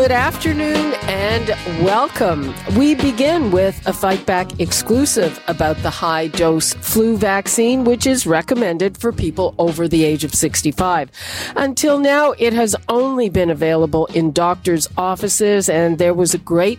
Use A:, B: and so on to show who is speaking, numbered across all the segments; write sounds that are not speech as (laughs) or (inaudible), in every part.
A: Good afternoon and welcome. We begin with a Fight Back exclusive about the high dose flu vaccine, which is recommended for people over the age of 65. Until now, it has only been available in doctors' offices, and there was a great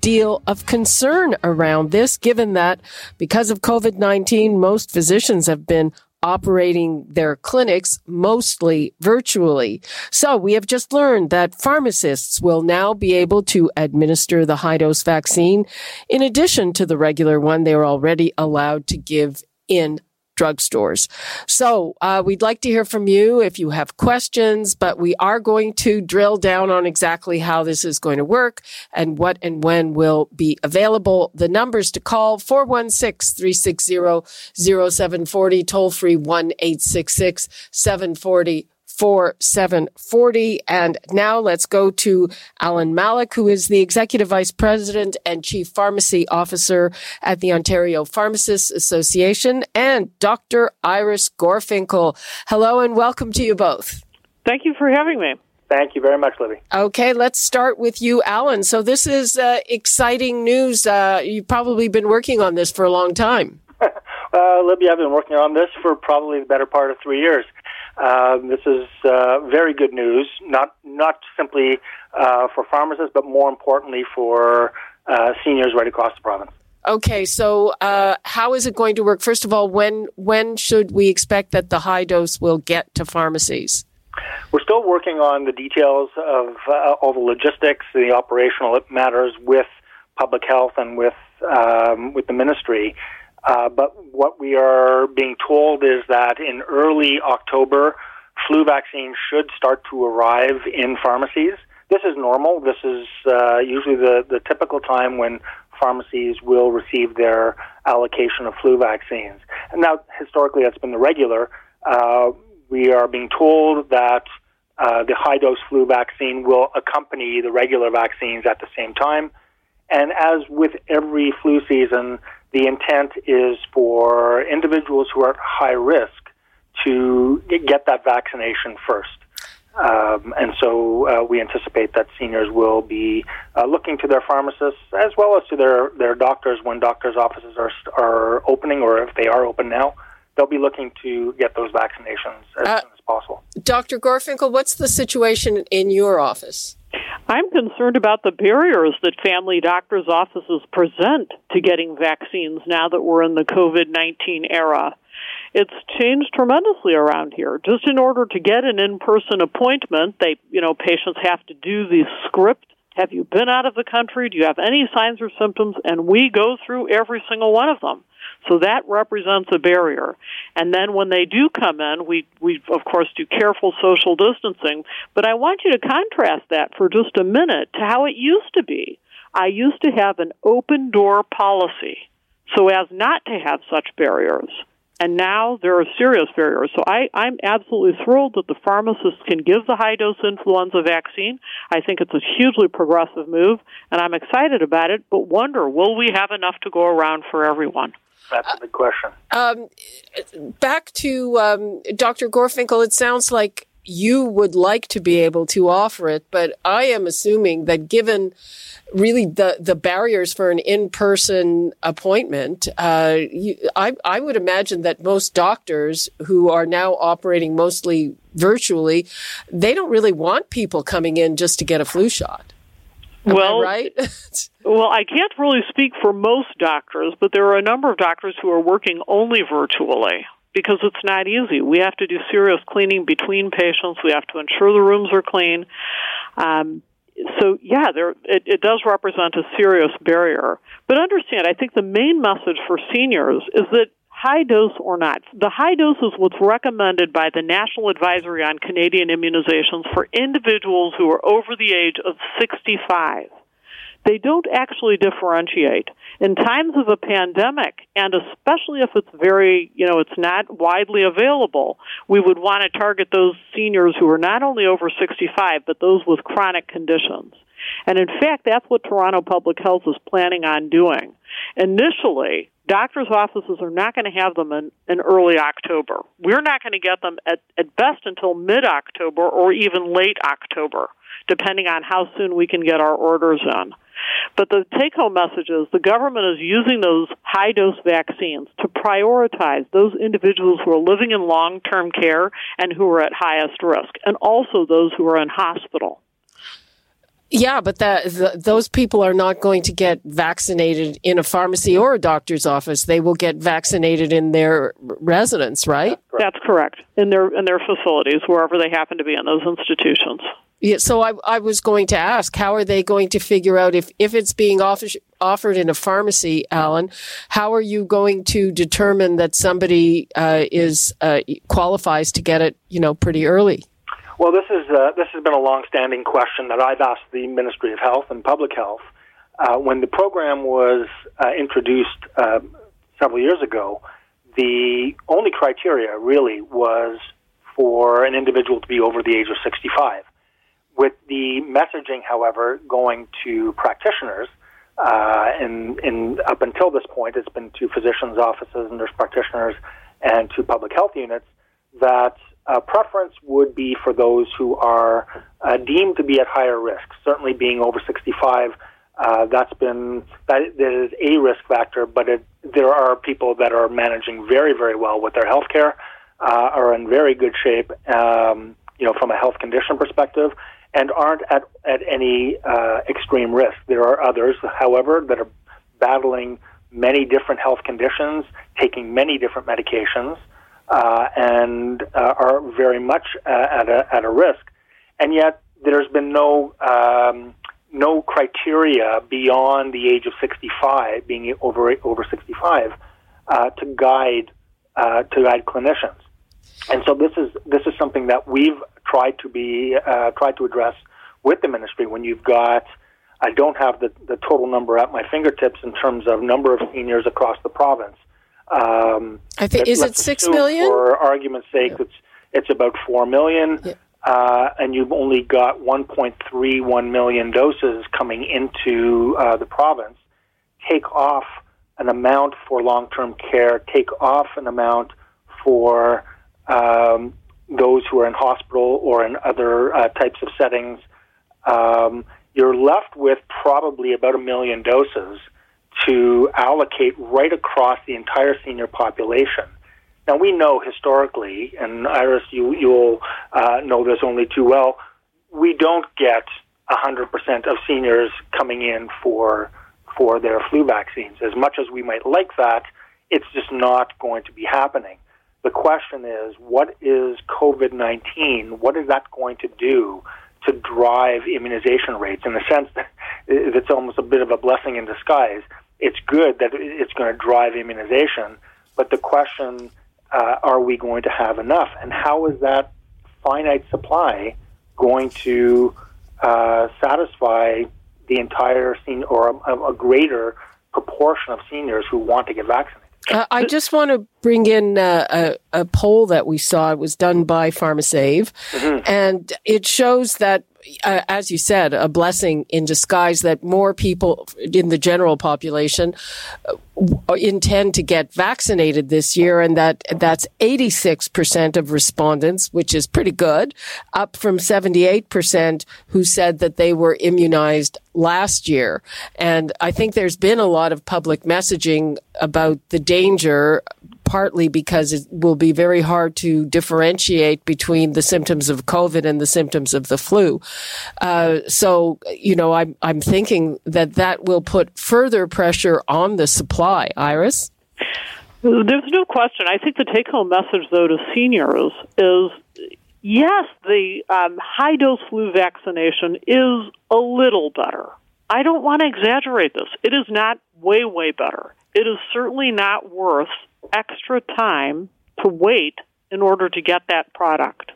A: deal of concern around this, given that because of COVID 19, most physicians have been operating their clinics mostly virtually. So we have just learned that pharmacists will now be able to administer the high dose vaccine in addition to the regular one they are already allowed to give in drugstores. So uh, we'd like to hear from you if you have questions, but we are going to drill down on exactly how this is going to work and what and when will be available. The numbers to call 416-360-0740, toll free 1-866-740 for 740. And now let's go to Allan Malek, who is the Executive Vice President and Chief Pharmacy Officer at the Ontario Pharmacists Association, and Dr. Iris Gorfinkel. Hello and welcome to you both.
B: Thank you for having me.
C: Thank you very much, Libby.
A: Okay, let's start with you, Allan. So this is uh, exciting news. Uh, you've probably been working on this for a long time. (laughs)
C: uh, Libby, I've been working on this for probably the better part of three years. Um, this is uh, very good news, not not simply uh, for pharmacists, but more importantly for uh, seniors right across the province.
A: Okay, so uh, how is it going to work? First of all, when when should we expect that the high dose will get to pharmacies?
C: We're still working on the details of uh, all the logistics, the operational matters with public health and with um, with the ministry. Uh, but what we are being told is that in early October, flu vaccines should start to arrive in pharmacies. This is normal. This is uh, usually the, the typical time when pharmacies will receive their allocation of flu vaccines. And now, historically, that's been the regular. Uh, we are being told that uh, the high dose flu vaccine will accompany the regular vaccines at the same time. And as with every flu season, the intent is for individuals who are at high risk to get that vaccination first. Um, and so uh, we anticipate that seniors will be uh, looking to their pharmacists as well as to their, their doctors when doctors' offices are, are opening or if they are open now. They'll be looking to get those vaccinations as uh, soon as possible.
A: Dr. Gorfinkel, what's the situation in your office?
B: I'm concerned about the barriers that family doctors' offices present to getting vaccines now that we're in the COVID 19 era. It's changed tremendously around here. Just in order to get an in person appointment, they, you know, patients have to do the script. Have you been out of the country? Do you have any signs or symptoms? And we go through every single one of them. So that represents a barrier. And then when they do come in, we, we of course do careful social distancing. But I want you to contrast that for just a minute to how it used to be. I used to have an open door policy so as not to have such barriers. And now there are serious barriers. So I, I'm absolutely thrilled that the pharmacists can give the high dose influenza vaccine. I think it's a hugely progressive move, and I'm excited about it, but wonder will we have enough to go around for everyone?
C: That's a big question. Um,
A: back to um, Dr. Gorfinkel, it sounds like you would like to be able to offer it, but I am assuming that given really the, the barriers for an in-person appointment, uh, you, I, I would imagine that most doctors who are now operating mostly virtually, they don't really want people coming in just to get a flu shot. Am
B: well,
A: right? (laughs)
B: well, I can't really speak for most doctors, but there are a number of doctors who are working only virtually because it's not easy. We have to do serious cleaning between patients. We have to ensure the rooms are clean. Um, so yeah, there it, it does represent a serious barrier. But understand, I think the main message for seniors is that high dose or not? The high dose is what's recommended by the National Advisory on Canadian Immunizations for individuals who are over the age of 65 they don't actually differentiate. In times of a pandemic, and especially if it's very, you know, it's not widely available, we would want to target those seniors who are not only over 65, but those with chronic conditions. And in fact, that's what Toronto Public Health is planning on doing. Initially, doctors' offices are not going to have them in, in early October. We're not going to get them at, at best until mid October or even late October, depending on how soon we can get our orders in. But the take home message is the government is using those high dose vaccines to prioritize those individuals who are living in long term care and who are at highest risk, and also those who are in hospital.
A: Yeah, but that those people are not going to get vaccinated in a pharmacy or a doctor's office. They will get vaccinated in their residence, right?
B: That's correct. In their in their facilities, wherever they happen to be in those institutions.
A: Yeah, so I, I was going to ask, how are they going to figure out if, if it's being offer, offered in a pharmacy, Allan? How are you going to determine that somebody uh, is uh, qualifies to get it, you know, pretty early?
C: Well, this is uh, this has been a long-standing question that I've asked the Ministry of Health and Public Health. Uh, when the program was uh, introduced uh, several years ago, the only criteria really was for an individual to be over the age of 65. With the messaging, however, going to practitioners, uh, in, in up until this point, it's been to physicians' offices and nurse practitioners and to public health units that uh, preference would be for those who are uh, deemed to be at higher risk. Certainly, being over 65, uh, that's been that, that is a risk factor. But it, there are people that are managing very, very well with their health care, uh, are in very good shape, um, you know, from a health condition perspective, and aren't at, at any uh, extreme risk. There are others, however, that are battling many different health conditions, taking many different medications, uh, and uh, are very much uh, at, a, at a risk. And yet, there's been no um, no criteria beyond the age of 65, being over over 65, uh, to guide uh, to guide clinicians. And so this is this is something that we've tried to be uh, tried to address with the ministry. When you've got, I don't have the the total number at my fingertips in terms of number of seniors across the province.
A: Um, I think is it six million?
C: For argument's sake, yeah. it's it's about four million. Yeah. Uh, and you've only got 1.31 million doses coming into uh, the province. Take off an amount for long-term care. Take off an amount for um, those who are in hospital or in other uh, types of settings, um, you're left with probably about a million doses to allocate right across the entire senior population. Now we know historically, and Iris, you you'll uh, know this only too well. We don't get 100% of seniors coming in for for their flu vaccines. As much as we might like that, it's just not going to be happening. The question is, what is COVID 19? What is that going to do to drive immunization rates? In the sense that (laughs) it's almost a bit of a blessing in disguise. It's good that it's going to drive immunization, but the question uh, are we going to have enough? And how is that finite supply going to uh, satisfy the entire senior or a, a greater proportion of seniors who want to get vaccinated?
A: Uh, I just want to bring in uh, a, a, poll that we saw. It was done by PharmaSave, mm-hmm. and it shows that, uh, as you said, a blessing in disguise that more people in the general population uh, intend to get vaccinated this year, and that that's 86% of respondents, which is pretty good, up from 78% who said that they were immunized last year. And I think there's been a lot of public messaging about the danger, partly because it will be very hard to differentiate between the symptoms of COVID and the symptoms of the flu. Uh, so, you know, I'm, I'm thinking that that will put further pressure on the supply. Iris?
B: There's no question. I think the take home message, though, to seniors is yes, the um, high dose flu vaccination is a little better. I don't want to exaggerate this. It is not way, way better. It is certainly not worth extra time to wait in order to get that product.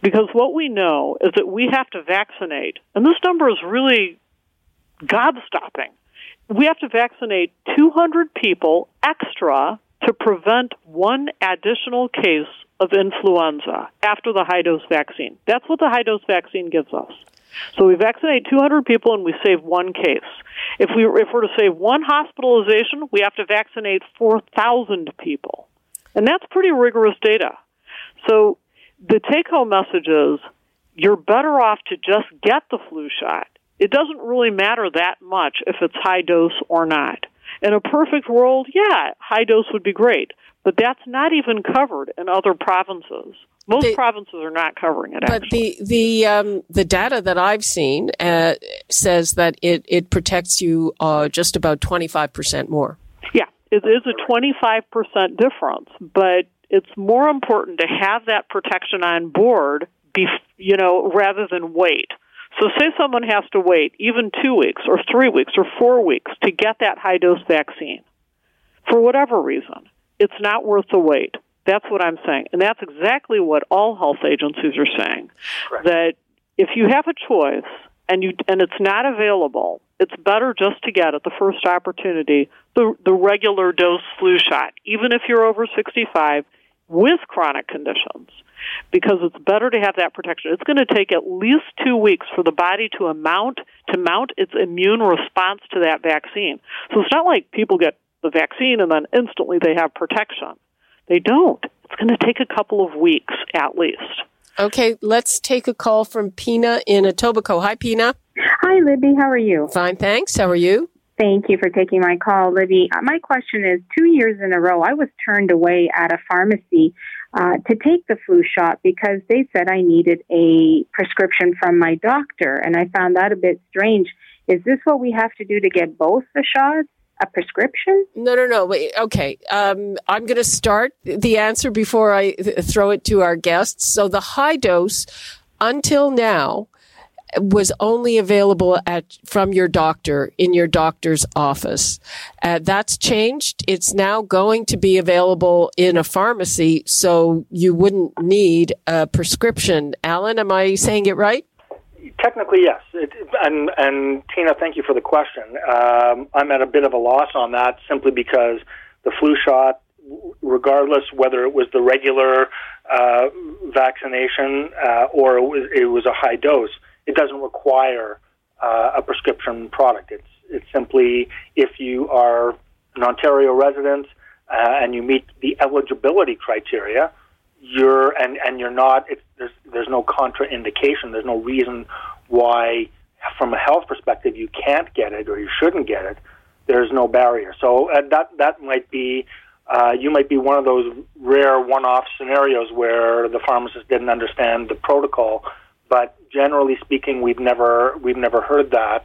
B: Because what we know is that we have to vaccinate, and this number is really God stopping. We have to vaccinate 200 people extra to prevent one additional case of influenza after the high dose vaccine. That's what the high dose vaccine gives us. So we vaccinate 200 people and we save one case. If we if we're to save one hospitalization, we have to vaccinate 4,000 people. And that's pretty rigorous data. So the take home message is you're better off to just get the flu shot. It doesn't really matter that much if it's high dose or not. In a perfect world, yeah, high dose would be great, but that's not even covered in other provinces. Most the, provinces are not covering it.
A: But
B: actually.
A: the the um, the data that I've seen uh, says that it it protects you uh, just about twenty five percent more.
B: Yeah, it is a twenty five percent difference, but it's more important to have that protection on board, be, you know, rather than wait. So, say someone has to wait even two weeks, or three weeks, or four weeks to get that high dose vaccine for whatever reason. It's not worth the wait. That's what I'm saying. And that's exactly what all health agencies are saying. Correct. That if you have a choice and you and it's not available, it's better just to get at the first opportunity the the regular dose flu shot, even if you're over 65 with chronic conditions because it's better to have that protection. It's going to take at least 2 weeks for the body to amount to mount its immune response to that vaccine. So it's not like people get the vaccine and then instantly they have protection. They don't. It's going to take a couple of weeks at least.
A: Okay, let's take a call from Pina in Etobicoke. Hi, Pina.
D: Hi, Libby. How are you?
A: Fine, thanks. How are you?
D: Thank you for taking my call, Libby. Uh, my question is two years in a row, I was turned away at a pharmacy uh, to take the flu shot because they said I needed a prescription from my doctor. And I found that a bit strange. Is this what we have to do to get both the shots? A prescription?
A: No, no, no. Wait, okay. Um, I'm going to start the answer before I th- throw it to our guests. So the high dose until now was only available at from your doctor in your doctor's office. Uh, that's changed. It's now going to be available in a pharmacy, so you wouldn't need a prescription. Allan, am I saying it right?
C: Technically, yes. It, and, and Tina, thank you for the question. Um, I'm at a bit of a loss on that simply because the flu shot, regardless whether it was the regular uh, vaccination uh, or it was, it was a high dose, it doesn't require uh, a prescription product. It's it's simply if you are an Ontario resident uh, and you meet the eligibility criteria, you're and and you're not. there's there's no contraindication. There's no reason why, from a health perspective, you can't get it or you shouldn't get it. There's no barrier. So uh, that that might be. Uh, you might be one of those rare one-off scenarios where the pharmacist didn't understand the protocol, but generally speaking, we've never we've never heard that.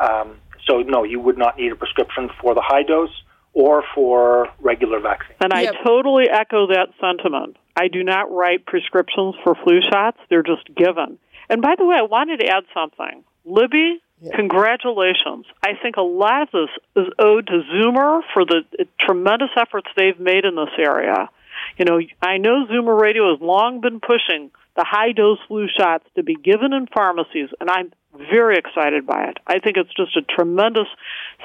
C: Um, so no, you would not need a prescription for the high dose or for regular vaccine.
B: And I yep. totally echo that sentiment. I do not write prescriptions for flu shots, they're just given. And by the way, I wanted to add something. Libby, yeah. congratulations. I think a lot of this is owed to Zoomer for the tremendous efforts they've made in this area. You know, I know Zoomer Radio has long been pushing the high dose flu shots to be given in pharmacies, and I'm very excited by it. I think it's just a tremendous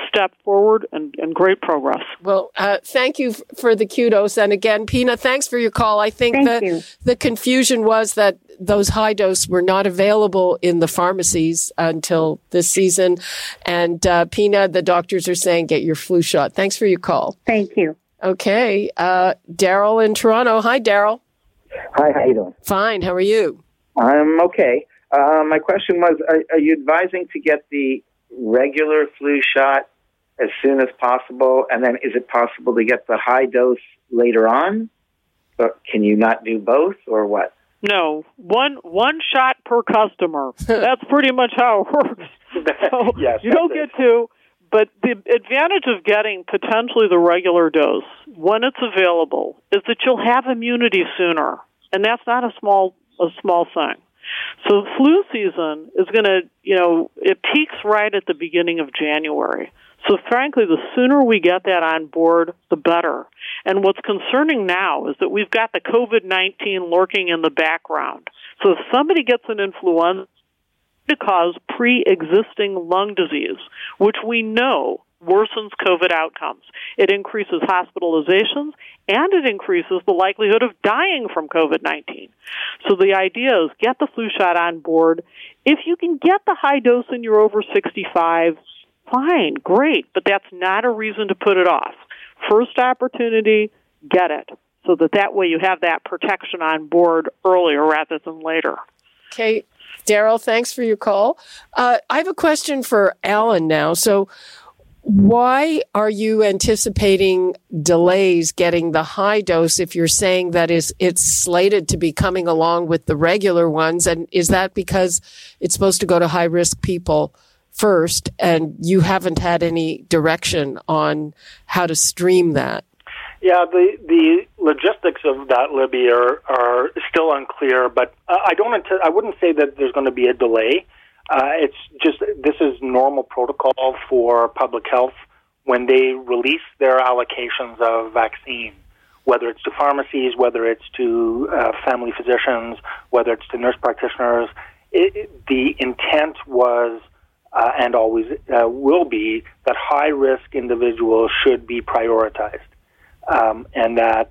B: step forward and, and great progress.
A: Well, uh, thank you for the kudos. And again, Pina, thanks for your call. I think
D: thank
A: the,
D: you.
A: the confusion was that those high dose were not available in the pharmacies until this season. And uh, Pina, the doctors are saying get your flu shot. Thanks for your call.
D: Thank you.
A: Okay. Uh, Daryl in Toronto. Hi, Daryl.
E: Hi, how you doing?
A: Fine. How are you?
E: I'm okay. Uh, my question was: are, are, you advising to get the regular flu shot as soon as possible, and then is it possible to get the high dose later on? But can you not do both, or what?
B: No, one one shot per customer. (laughs) That's pretty much how it works. (laughs) So
E: yes,
B: you don't get two. But the advantage of getting potentially the regular dose when it's available is that you'll have immunity sooner, and that's not a small a small thing. So flu season is going to, you know, it peaks right at the beginning of January. So frankly, the sooner we get that on board, the better. And what's concerning now is that we've got the COVID-19 lurking in the background. So if somebody gets an influenza to cause pre-existing lung disease, which we know worsens COVID outcomes. It increases hospitalizations and it increases the likelihood of dying from COVID 19. So the idea is get the flu shot on board. If you can get the high dose and you're over 65, fine, great, but that's not a reason to put it off. First opportunity, get it. So that that way you have that protection on board earlier rather than later.
A: Okay. Daryl, thanks for your call. Uh, I have a question for Allan now. So, why are you anticipating delays getting the high dose if you're saying that is it's slated to be coming along with the regular ones? And is that because it's supposed to go to high risk people first and you haven't had any direction on how to stream that?
C: Yeah the the logistics of that libby are are still unclear but i don't i wouldn't say that there's going to be a delay uh, it's just this is normal protocol for public health when they release their allocations of vaccine, whether it's to pharmacies, whether it's to uh, family physicians, whether it's to nurse practitioners. It, the intent was uh, and always uh, will be that high risk individuals should be prioritized, um, and that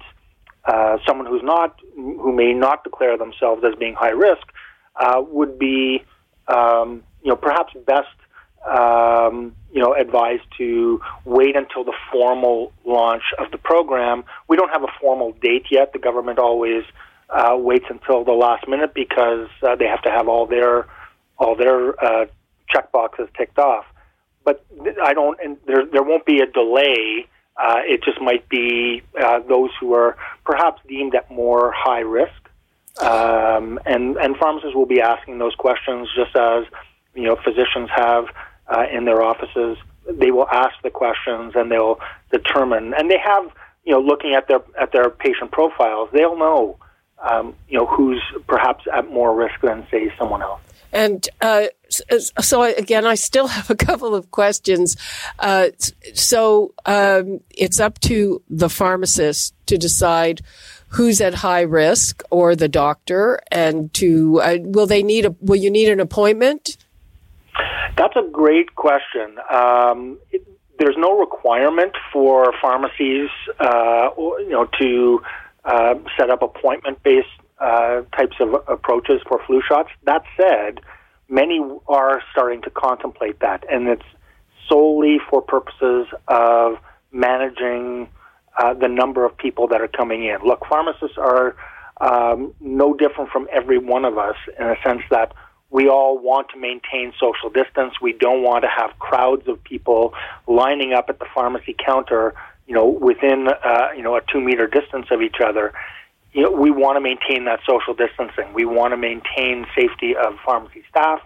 C: uh, someone who's not, who may not declare themselves as being high risk, would be um, you know, perhaps best, um, you know, advised to wait until the formal launch of the program. We don't have a formal date yet. The government always uh, waits until the last minute because uh, they have to have all their all their uh, check boxes ticked off. But I don't, and there there won't be a delay. Uh, it just might be uh, those who are perhaps deemed at more high risk um, and and pharmacists will be asking those questions just as you know physicians have uh, in their offices. They will ask the questions and they'll determine. And they have you know looking at their at their patient profiles, they'll know um, you know who's perhaps at more risk than say someone else.
A: And uh, so again, I still (laughs) have a couple of questions. Uh, so um, it's up to the pharmacist to decide who's at high risk or the doctor and to uh, will they need a will you need an appointment?
C: That's a great question. Um, it, there's no requirement for pharmacies uh, or, you know to uh, set up appointment based uh, types of approaches for flu shots. That said many are starting to contemplate that and it's solely for purposes of managing uh, the number of people that are coming in. Look, pharmacists are um, no different from every one of us in a sense that we all want to maintain social distance. We don't want to have crowds of people lining up at the pharmacy counter, you know, within uh, you know a two meter distance of each other. You know, we want to maintain that social distancing. We want to maintain safety of pharmacy staff,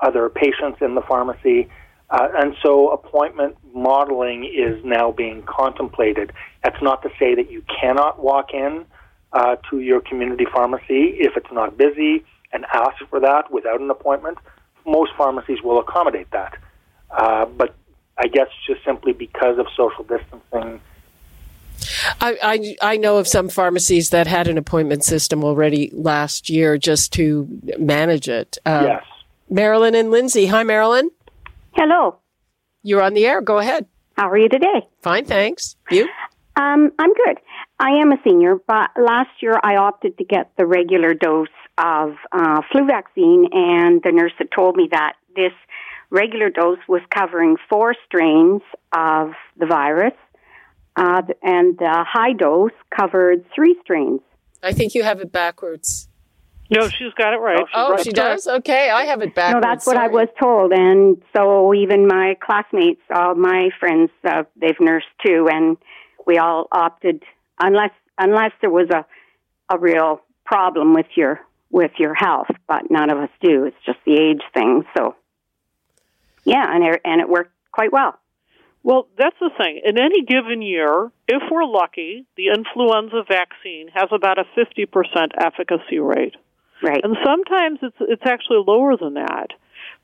C: other patients in the pharmacy. Uh, and so appointment modeling is now being contemplated. That's not to say that you cannot walk in uh, to your community pharmacy if it's not busy and ask for that without an appointment. Most pharmacies will accommodate that. Uh, but I guess just simply because of social distancing.
A: I, I, I know of some pharmacies that had an appointment system already last year just to manage it.
C: Uh, yes.
A: Marilyn and Lindsay. Hi, Marilyn.
F: Hello.
A: You're on the air. Go ahead.
F: How are you today?
A: Fine, thanks. You?
F: Um, I'm good. I am a senior, but last year I opted to get the regular dose of uh, flu vaccine, and the nurse had told me that this regular dose was covering four strains of the virus, uh, and the high dose covered three strains.
A: I think you have it backwards.
B: No, she's got it right.
A: oh,
B: right
A: she does? Okay, I have it backwards.
F: No, that's what
A: Sorry.
F: I was told. And so even my classmates, all my friends, uh, they've nursed too, and we all opted unless unless there was a a real problem with your with your health, but none of us do. It's just the age thing. So yeah, and it, and it worked quite well.
B: Well, that's the thing. In any given year, if we're lucky, the influenza vaccine has about a 50% efficacy rate.
F: Right.
B: And sometimes it's it's actually lower than that.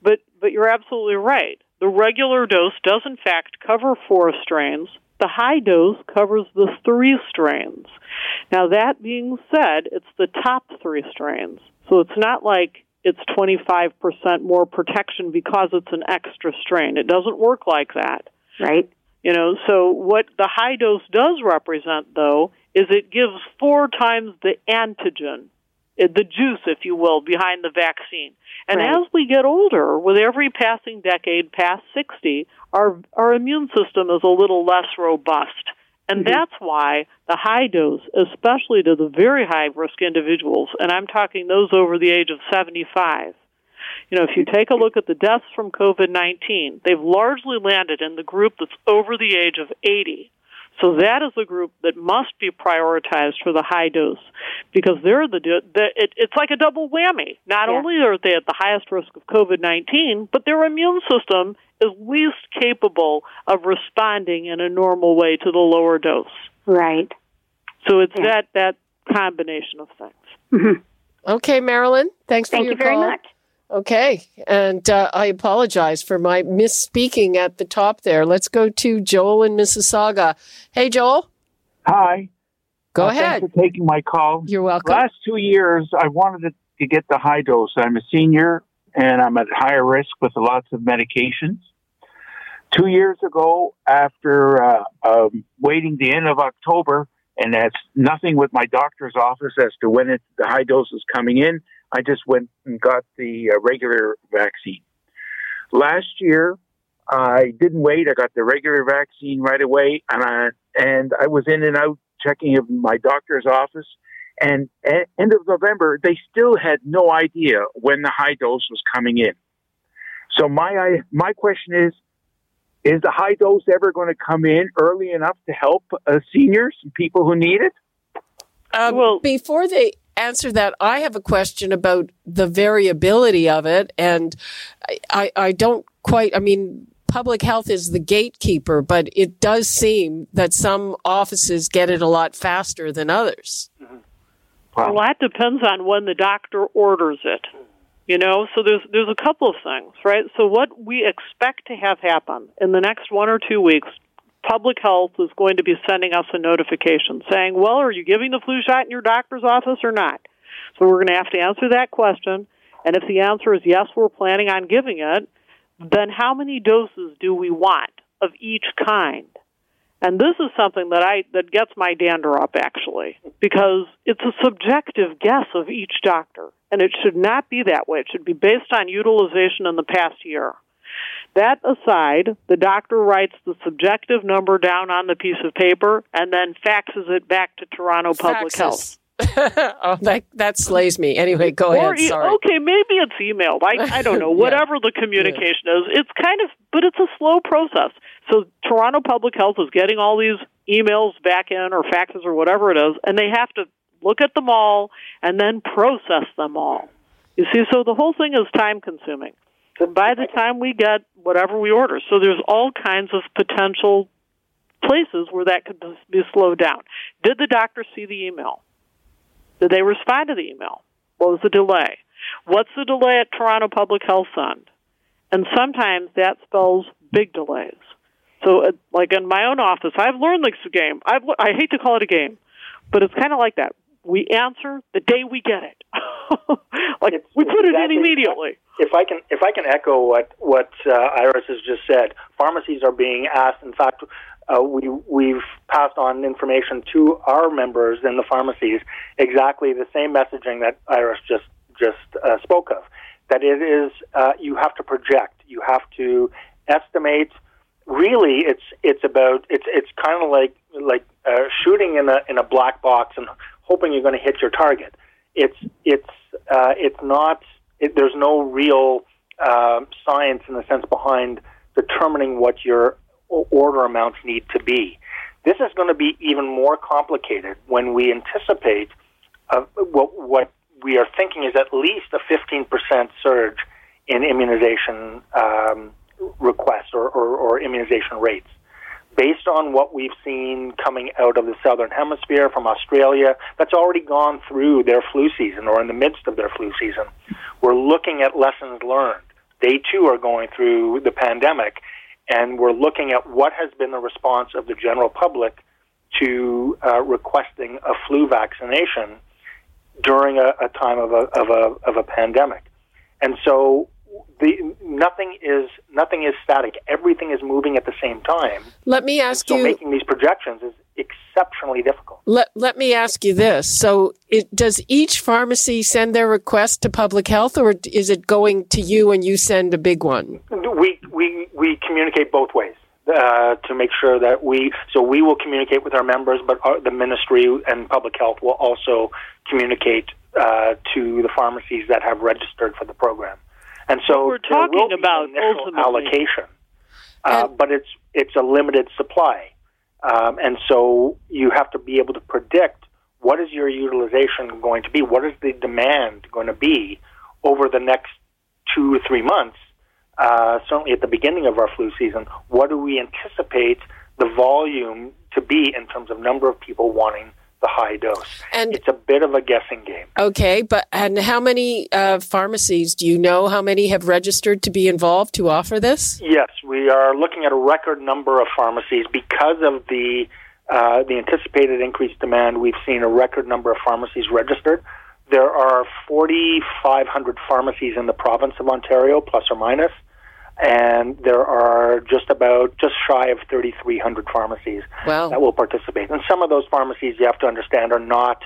B: But but you're absolutely right. The regular dose does in fact cover four strains. The high dose covers the three strains. Now that being said, it's the top three strains. So it's not like it's 25% more protection because it's an extra strain. It doesn't work like that.
F: Right.
B: You know, so what the high dose does represent, though, is it gives four times the antigen, the juice, if you will, behind the vaccine. And
F: Right.
B: as we get older, with every passing decade past 60, our, our immune system is a little less robust. And
F: Mhm.
B: that's why the high dose, especially to the very high risk individuals, and I'm talking those over the age of 75, you know, if you take a look at the deaths from COVID 19, they've largely landed in the group that's over the age of 80. So that is a group that must be prioritized for the high dose because they're the, the it, it's like a double whammy. Not
F: Yeah.
B: only are they at the highest risk of COVID 19, but their immune system is least capable of responding in a normal way to the lower dose.
F: Right.
B: So it's
F: Yeah.
B: that that combination of things.
F: Mhm.
A: Okay, Marilyn. Thanks for
F: Thank
A: your
F: you very
A: call.
F: much.
A: Okay, and uh, I apologize for my misspeaking at the top there. Let's go to Joel in Mississauga. Hey, Joel,
G: Hi.
A: go
G: Uh,
A: ahead.
G: Thanks for taking my call.
A: You're welcome.
G: Last two years, I wanted to, get the high dose. I'm a senior and I'm at higher risk with lots of medications. Two years ago, after uh, um, waiting the end of October, and that's nothing with my doctor's office as to when it, the high dose is coming in, I just went and got the uh, regular vaccine. Last year, I didn't wait. I got the regular vaccine right away, and I and I was in and out checking in my doctor's office. And at end of November, they still had no idea when the high dose was coming in. So my I, my question is: Is the high dose ever going to come in early enough to help uh, seniors and people who need it?
A: Um,
B: Well-
A: before they answer that, I have a question about the variability of it, and I, I, I don't quite. I mean, public health is the gatekeeper, but it does seem that some offices get it a lot faster than others.
B: Well, that depends on when the doctor orders it. You know, so there's there's a couple of things, right? So what we expect to have happen in the next one or two weeks, public health is going to be sending us a notification saying, "Well, are you giving the flu shot in your doctor's office or not?" So we're going to have to answer that question, and if the answer is yes, we're planning on giving it, then how many doses do we want of each kind? And this is something that I that gets my dander up actually, because it's a subjective guess of each doctor, and it should not be that way. It should be based on utilization in the past year. That aside, the doctor writes the subjective number down on the piece of paper and then faxes it back to Toronto Public Health. (laughs)
A: Oh, that that slays me. Anyway, go
B: Or
A: ahead. Sorry.
B: okay, maybe it's emailed. I I don't know. (laughs)
A: Yeah.
B: Whatever the communication is, it's kind of, but it's a slow process. So Toronto Public Health is getting all these emails back in or faxes or whatever it is, and they have to look at them all and then process them all. You see, so the whole thing is time consuming. By the time we get whatever we order, so there's all kinds of potential places where that could be slowed down. Did the doctor see the email? Did they respond to the email? What was the delay? What's the delay at Toronto Public Health Fund? And sometimes that spells big delays. So, uh, like in my own office, I've learned this game. I've, I hate to call it a game, but it's kind of like that. We answer the day we get it. (laughs) like
C: It's-
B: we put it in
C: exactly. If I can, if I can echo what what uh, Iris has just said, pharmacies are being asked. In fact, uh, we we've passed on information to our members in the pharmacies exactly the same messaging that Iris just just uh, spoke of. That it is uh, you have to project, you have to estimate. Really, it's it's about it's it's kind of like like uh, shooting in a in a black box and hoping you're going to hit your target. It's it's uh, it's not. It, there's no real uh, science in the sense behind determining what your order amounts need to be. This is going to be even more complicated when we anticipate uh, what what we are thinking is at least a 15% surge in immunization um, requests or, or, or immunization rates based on what we've seen coming out of the southern hemisphere from Australia, that's already gone through their flu season or in the midst of their flu season. We're looking at lessons learned. They too are going through the pandemic, and we're looking at what has been the response of the general public to uh, requesting a flu vaccination during a, a time of a, of a of a pandemic. And so the nothing is nothing is static. Everything is moving at the same time.
A: Let me ask
C: so
A: you.
C: making these projections is exceptionally difficult.
A: Let Let me ask you this: So, it, does each pharmacy send their request to public health, or is it going to you and you send a big one?
C: We we we communicate both ways. Uh, to make sure that we so we will communicate with our members, but our, the ministry and public health will also communicate uh, to the pharmacies that have registered for the program. And so
B: we're talking about
C: initial allocation, uh, but it's it's a limited supply, um, and so you have to be able to predict what is your utilization going to be, what is the demand going to be over the next two or three months. Uh, certainly at the beginning of our flu season, what do we anticipate the volume to be in terms of number of people wanting the high dose.
A: And
C: it's a bit of a guessing game.
A: Okay, but and how many uh, pharmacies do you know? How many have registered to be involved to offer this?
C: Yes, we are looking at a record number of pharmacies because of the uh, the anticipated increased demand. We've seen a record number of pharmacies registered. There are 4,500 pharmacies in the province of Ontario, plus or minus and there are just about just shy of 3,300 pharmacies
A: wow.
C: that will participate. And some of those pharmacies, you have to understand, are not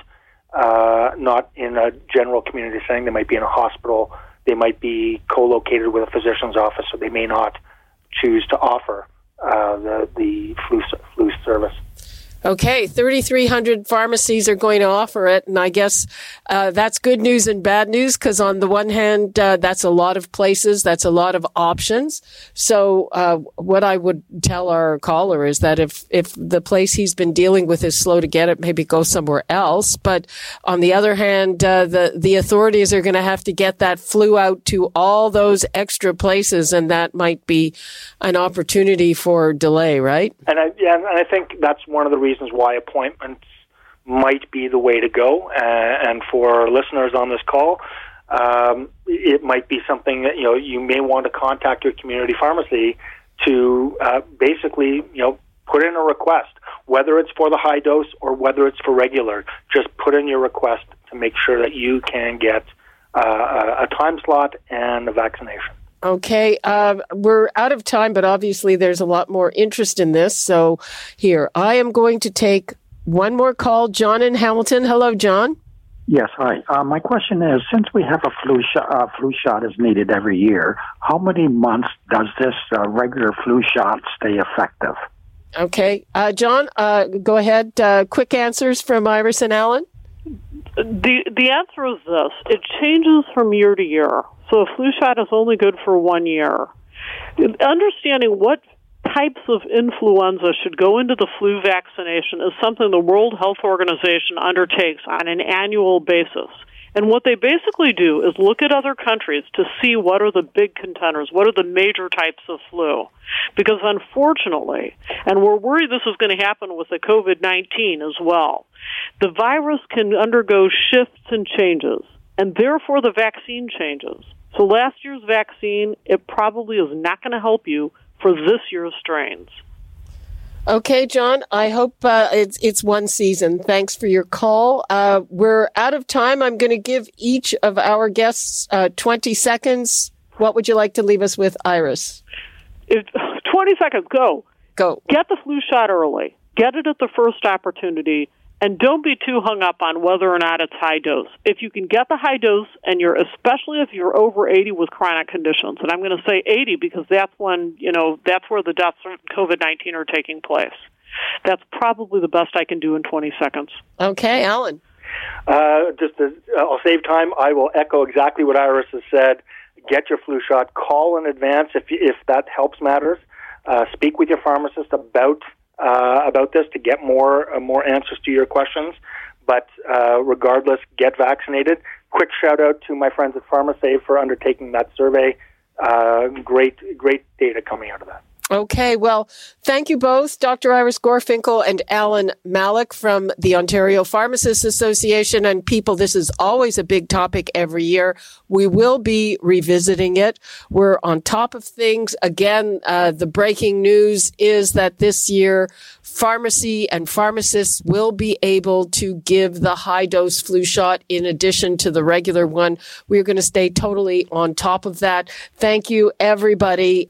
C: uh, not in a general community setting. They might be in a hospital. They might be co-located with a physician's office, so they may not choose to offer uh, the the flu flu service.
A: Okay, 3,300 pharmacies are going to offer it. And I guess uh, that's good news and bad news because, on the one hand, uh, that's a lot of places, that's a lot of options. So, uh, what I would tell our caller is that if, if the place he's been dealing with is slow to get it, maybe go somewhere else. But on the other hand, uh, the, the authorities are going to have to get that flu out to all those extra places, and that might be an opportunity for delay, right?
C: And I, yeah, and I think that's one of the reasons reasons why appointments might be the way to go. Uh, and for listeners on this call, um, it might be something that you know you may want to contact your community pharmacy to uh, basically you know put in a request, whether it's for the high dose or whether it's for regular. Just put in your request to make sure that you can get uh, a time slot and a vaccination.
A: Okay, uh, we're out of time, but obviously there's a lot more interest in this. So here, I am going to take one more call. John in Hamilton. Hello, John.
H: Yes, hi. Uh, my question is, since we have a flu shot, uh, flu shot is needed every year, how many months does this uh, regular flu shot stay effective?
A: Okay, uh, John, uh, go ahead. Uh, quick answers from Iris and Allan.
B: The the answer is this: it changes from year to year. So a flu shot is only good for one year. Understanding what types of influenza should go into the flu vaccination is something the World Health Organization undertakes on an annual basis. And what they basically do is look at other countries to see what are the big contenders, what are the major types of flu. Because unfortunately, and we're worried this is going to happen with the COVID 19 as well, the virus can undergo shifts and changes, and therefore the vaccine changes. So last year's vaccine, it probably is not going to help you for this year's strains.
A: Okay, John. I hope uh, it's it's one season. Thanks for your call. Uh, we're out of time. I'm going to give each of our guests uh, 20 seconds. What would you like to leave us with, Iris?
B: It, 20 seconds. Go.
A: Go.
B: Get the flu shot early. Get it at the first opportunity. And don't be too hung up on whether or not it's high dose. If you can get the high dose, and you're especially if you're over 80 with chronic conditions, and I'm going to say 80 because that's when you know that's where the deaths from COVID-19 are taking place. That's probably the best I can do in 20 seconds.
A: Okay, Allan.
C: Uh, just to, uh, I'll save time. I will echo exactly what Iris has said. Get your flu shot. Call in advance if if that helps matters. Uh, speak with your pharmacist about uh, about this to get more uh, more answers to your questions. But uh, regardless, get vaccinated. Quick shout out to my friends at PharmaSave for undertaking that survey. Uh, great, great data coming out of that.
A: Okay, well, thank you both, Dr. Iris Gorfinkel and Allan Malek from the Ontario Pharmacists Association. And people, this is always a big topic every year. We will be revisiting it. We're on top of things. Again, uh, the breaking news is that this year, pharmacy and pharmacists will be able to give the high dose flu shot in addition to the regular one. We're going to stay totally on top of that. Thank you, everybody.